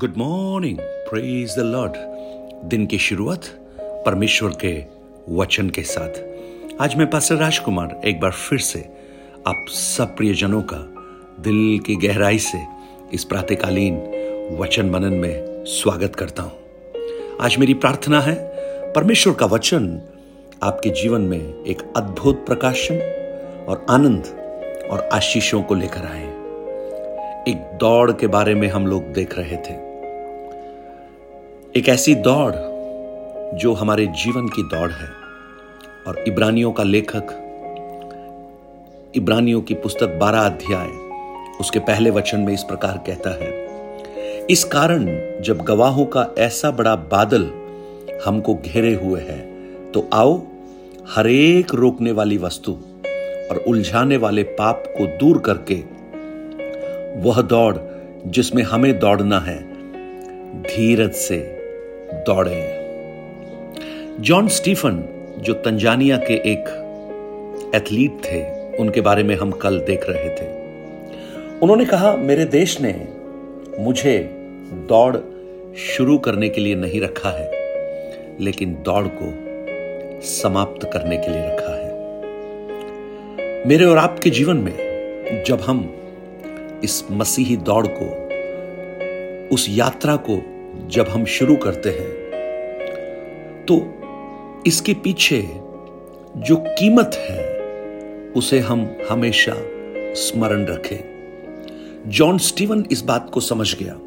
Good morning praise the lord दिन की शुरुआत परमेश्वर के वचन के साथ। आज मैं पास राजकुमार एक बार फिर से आप सब प्रियजनों का दिल की गहराई से इस प्रातकालीन वचन मनन में स्वागत करता हूँ। आज मेरी प्रार्थना है, परमेश्वर का वचन आपके जीवन में एक अद्भुत प्रकाशन और आनंद और आशीषों को लेकर आए। एक दौड़ के बारे में हम लोग देख रहे थे। एक ऐसी दौड़ जो हमारे जीवन की दौड़ है। और इब्रानियों का लेखक, इब्रानियों की पुस्तक बारह अध्याय, उसके पहले वचन में इस प्रकार कहता है, इस कारण जब गवाहों का ऐसा बड़ा बादल हमको घेरे हुए है तो आओ, हरेक रोकने वाली वस्तु और उलझाने वाले पाप को दूर करके, वह दौड़ जिसमें हमें दौड़ना है, धीरज से दौड़े जॉन स्टीफन, जो तंजानिया के एक एथलीट थे, उनके बारे में हम कल देख रहे थे। उन्होंने कहा, मेरे देश ने मुझे दौड़ शुरू करने के लिए नहीं रखा है, लेकिन दौड़ को समाप्त करने के लिए रखा है। मेरे और आपके जीवन में, जब हम इस मसीही दौड़ को, उस यात्रा को जब हम शुरू करते हैं तो इसके पीछे जो कीमत है, उसे हम हमेशा स्मरण रखें। जॉन स्टीवन इस बात को समझ गया।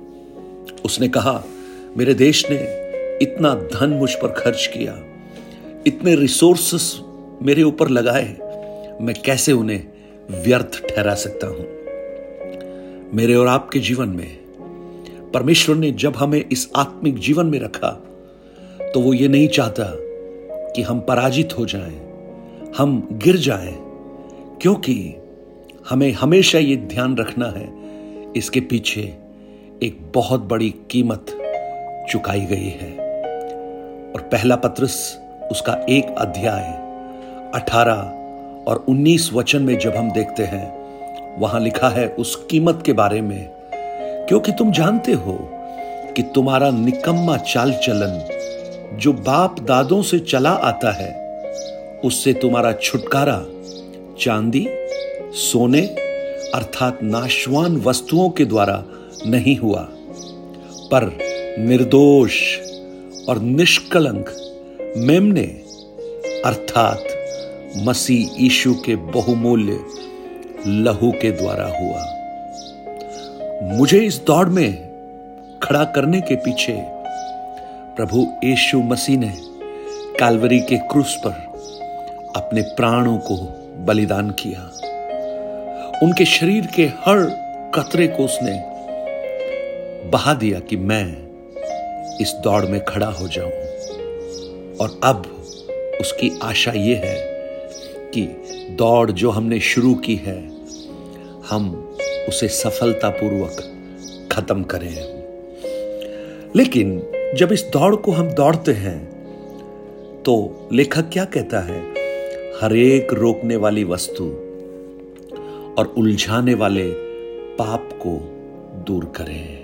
उसने कहा, मेरे देश ने इतना धन मुझ पर खर्च किया, इतने रिसोर्सेस मेरे ऊपर लगाए, मैं कैसे उन्हें व्यर्थ ठहरा सकता हूँ? मेरे और आपके जीवन में परमेश्वर ने जब हमें इस आत्मिक जीवन में रखा तो वो ये नहीं चाहता कि हम पराजित हो जाएँ, हम गिर जाएँ, क्योंकि हमें हमेशा ये ध्यान रखना है इसके पीछे एक बहुत बड़ी कीमत चुकाई गई है। और पहला पत्रस उसका एक अध्याय अठारह और उन्नीस वचन में जब हम देखते हैं वहाँ लिखा है उस कीमत के बारे में क्योंकि तुम जानते हो कि तुम्हारा निकम्मा चाल चलन जो बाप दादों से चला आता है, उससे तुम्हारा छुटकारा, चांदी, सोने, अर्थात नाशवान वस्तुओं के द्वारा नहीं हुआ। पर निर्दोष और निष्कलंक मेमने, अर्थात मसीह यीशु के बहुमूल्य लहू के द्वारा हुआ। मुझे इस दौड़ में खड़ा करने के पीछे प्रभु यीशु मसीह ने कालवरी के क्रूस पर अपने प्राणों को बलिदान किया। उनके शरीर के हर कतरे को उसने बहा दिया कि मैं इस दौड़ में खड़ा हो जाऊँ। और अब उसकी आशा यह है कि दौड़ जो हमने शुरू की है, हम उसे सफलतापूर्वक खत्म करें। लेकिन जब इस दौड़ को हम दौड़ते हैं तो लेखक क्या कहता है? हरेक रोकने वाली वस्तु और उलझाने वाले पाप को दूर करें।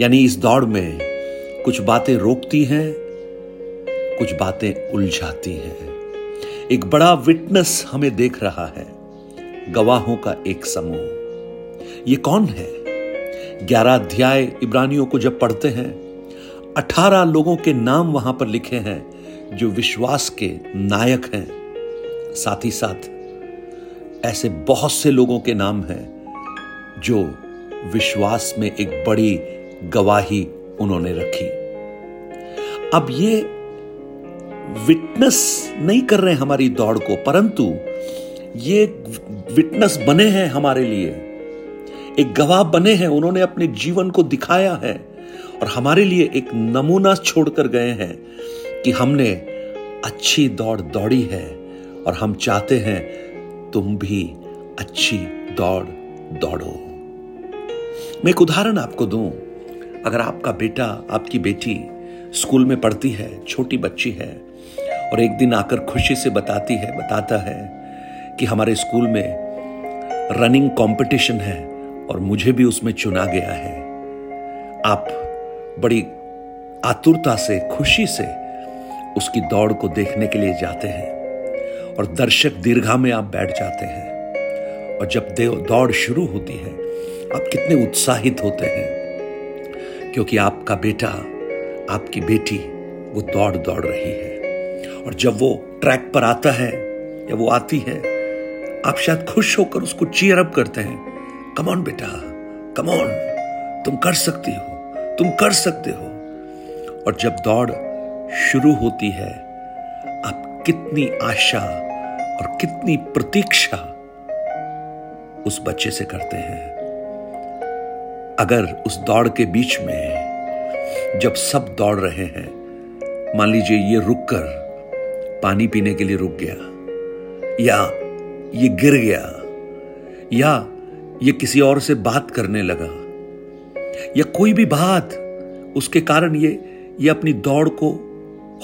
यानी इस दौड़ में कुछ बातें रोकती हैं, कुछ बातें उलझाती हैं। एक बड़ा विटनेस हमें देख रहा है, गवाहों का एक समूह। ये कौन है? ग्यारह अध्याय इब्रानियों को जब पढ़ते हैं, अठारह लोगों के नाम वहाँ पर लिखे हैं, जो विश्वास के नायक हैं। साथ ही साथ, ऐसे बहुत से लोगों के नाम हैं, जो विश्वास में एक बड़ी गवाही उन्होंने रखी। अब ये विटनेस नहीं कर रहे हमारी दौड़ को, परंतु ये विटनेस बने हैं हमारे लिए। एक गवाह बने हैं, उन्होंने अपने जीवन को दिखाया है और हमारे लिए एक नमूना छोड़कर गए हैं कि हमने अच्छी दौड़ दौड़ी है और हम चाहते हैं तुम भी अच्छी दौड़ दौड़ो। मैं एक उदाहरण आपको दूँ। अगर आपका बेटा, आपकी बेटी स्कूल में पढ़ती है, छोटी बच्ची है और एक दिन आकर खुशी से बताती है, बताता है कि हमारे स्कूल में रनिंग कंपटीशन है और मुझे भी उसमें चुना गया है। आप बड़ी आतुरता से, खुशी से उसकी दौड़ को देखने के लिए जाते हैं और दर्शक दीर्घा में आप बैठ जाते हैं और जब देव दौड़ शुरू होती है, आप कितने उत्साहित होते हैं क्योंकि आपका बेटा, आपकी बेटी, वो दौड़ दौड़ रही है और जब वो ट्रैक पर आता है या वो आती है, आप शायद खुश होकर उसको चीयर अप करते हैं। कमॉन बेटा। कमॉन तुम कर सकती हो। तुम कर सकते हो। और जब दौड़ शुरू होती है, आप कितनी आशा और कितनी प्रतीक्षा उस बच्चे से करते हैं। अगर उस दौड़ के बीच में जब सब दौड़ रहे हैं, मान लीजिए ये रुक कर पानी पीने के लिए रुक गया, या ये गिर गया, या ये किसी और से बात करने लगा। या कोई भी बात, उसके कारण ये ये अपनी दौड़ को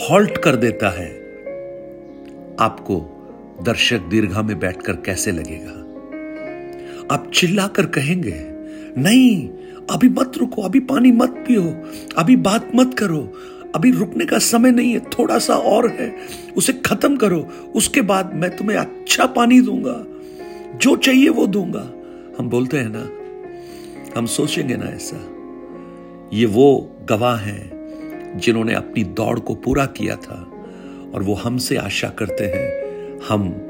हॉल्ट कर देता है। आपको दर्शक दीर्घा में बैठकर कैसे लगेगा? आप चिल्लाकर कहेंगे, नहीं, अभी मत रुको, अभी पानी मत पियो, अभी बात मत करो, अभी रुकने का समय नहीं है थोड़ा सा और है, उसे खत्म करो, उसके बाद मैं तुम्हें अच्छा पानी दूँगा, जो चाहिए वो दूँगा। हम बोलते हैं ना, हम सोचेंगे ना ऐसा। ये वो गवाह हैं जिन्होंने अपनी दौड़ को पूरा किया था और वो हमसे आशा करते हैं, हम,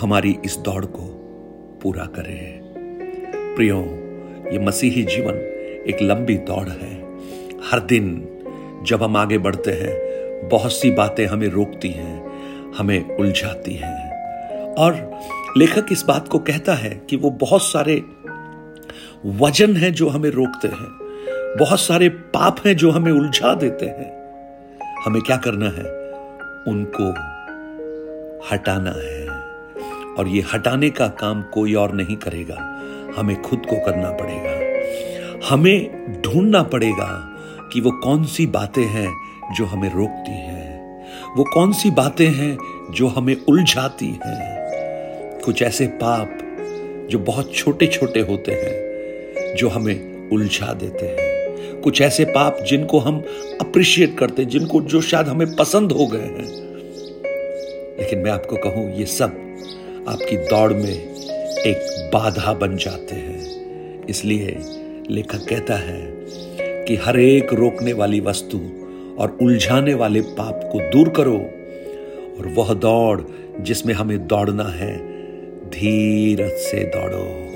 हमारी इस दौड़ को पूरा करें। प्रियो, ये मसीही जीवन एक लंबी दौड़ है। हर दिन जब हम आगे बढ़ते हैं, बहुत सी बातें हमें रोकती हैं, हमें उलझाती हैं। और लेखक इस बात को कहता है कि वो बहुत सारे वज़न हैं जो हमें रोकते हैं, बहुत सारे पाप हैं जो हमें उलझा देते हैं। हमें क्या करना है? उनको हटाना है। और ये हटाने का काम कोई और नहीं करेगा। हमें खुद को करना पड़ेगा। हमें ढूंढना पड़ेगा कि वो कौन सी बातें हैं जो हमें रोकती हैं। वो कौन सी बातें हैं जो हमें उलझाती हैं। कुछ ऐसे पाप जो बहुत छोटे छोटे होते हैं, जो हमें उलझा देते हैं। कुछ ऐसे पाप जिनको हम अप्रिशिएट करते हैं, जिनको जो शायद हमें पसंद हो गए हैं। लेकिन मैं आपको कहूँ, ये सब आपकी दौड़ में एक बाधा बन जाते हैं। इसलिए लेखक कहता है कि हर एक रोकने वाली वस्तु और उलझाने वाले पाप को दूर करो और वह दौड़ जिसमें हमें दौड़ना है धीरज से दौड़ो।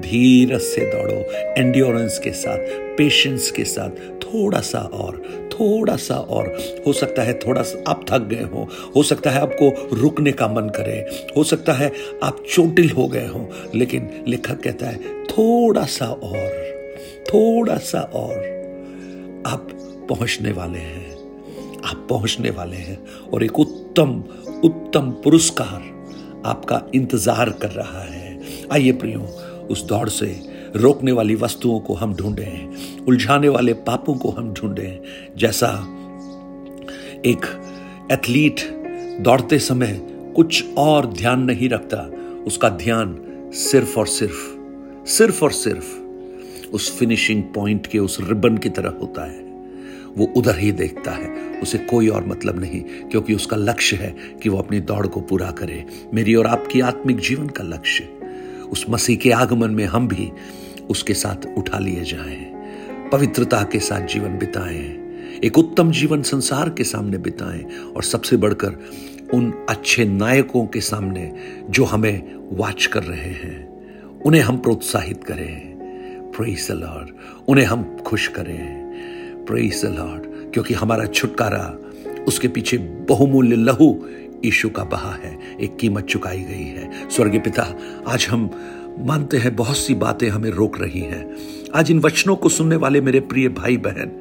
धीरज से दौड़ो। एंड्योरेंस के साथ पेशेंस के साथ थोड़ा सा और थोड़ा सा और। हो सकता है थोड़ा सा आप थक गए हो। हो सकता है आपको रुकने का मन करे। हो सकता है आप चोटिल हो गए हो। लेकिन लेखक कहता है थोड़ा सा और थोड़ा सा और आप पहुँचने वाले हैं। आप पहुँचने वाले हैं। और एक उत्तम उत्तम पुरस्कार आपका इंतज़ार कर रहा है। आइए प्रियो, उस दौड़ से रोकने वाली वस्तुओं को हम ढूंढें, उलझाने वाले पापों को हम ढूंढें। जैसा एक एथलीट दौड़ते समय कुछ और ध्यान नहीं रखता, उसका ध्यान सिर्फ़ और सिर्फ़ सिर्फ़ और सिर्फ़ उस फिनिशिंग पॉइंट के उस रिबन की तरह होता है। वो उधर ही देखता है। उसे कोई और मतलब नहीं, क्योंकि उसका लक्ष्य है कि वो अपनी दौड़ को पूरा करे। मेरी और आपकी आत्मिक जीवन का लक्ष्य। उस मसीह के आगमन में हम भी उसके साथ उठा लिए जाएँ। पवित्रता के साथ जीवन बिताएँ। एक उत्तम जीवन संसार के सामने बिताएँ और सबसे बढ़कर उन अच्छे नायकों के सामने जो हमें वाच कर रहे हैं। उन्हें हम प्रोत्साहित करें। प्रेस लॉर्ड उन्हें हम खुश करें। प्रेस लॉर्ड क्योंकि हमारा छुटकारा उसके पीछे बहुमूल्य लहू ईशु का बहा है, एक कीमत चुकाई गई है। स्वर्गीय पिता, आज हम मानते हैं बहुत सी बातें हमें रोक रही हैं। आज इन वचनों को सुनने वाले मेरे प्रिय भाई बहन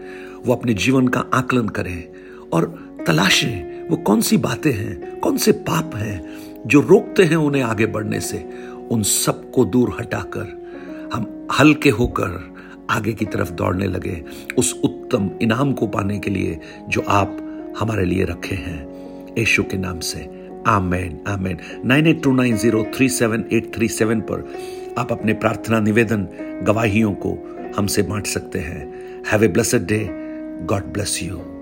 वो अपने जीवन का आकलन करें और तलाशें, वो कौन सी बातें हैं, कौन से पाप हैं जो रोकते हैं उन्हें आगे बढ़ने से। उन सबको दूर हटाकर, हम हल्के होकर आगे की तरफ़ दौड़ने लगे उस उत्तम इनाम को पाने के लिए जो आप हमारे लिए रखे हैं। यशु के नाम से। Amen amen. Nine eight two nine zero three seven eight three seven पर आप अपने प्रार्थना निवेदन गवाहियों को हमसे बांट सकते हैं। Have a blessed day. God bless you.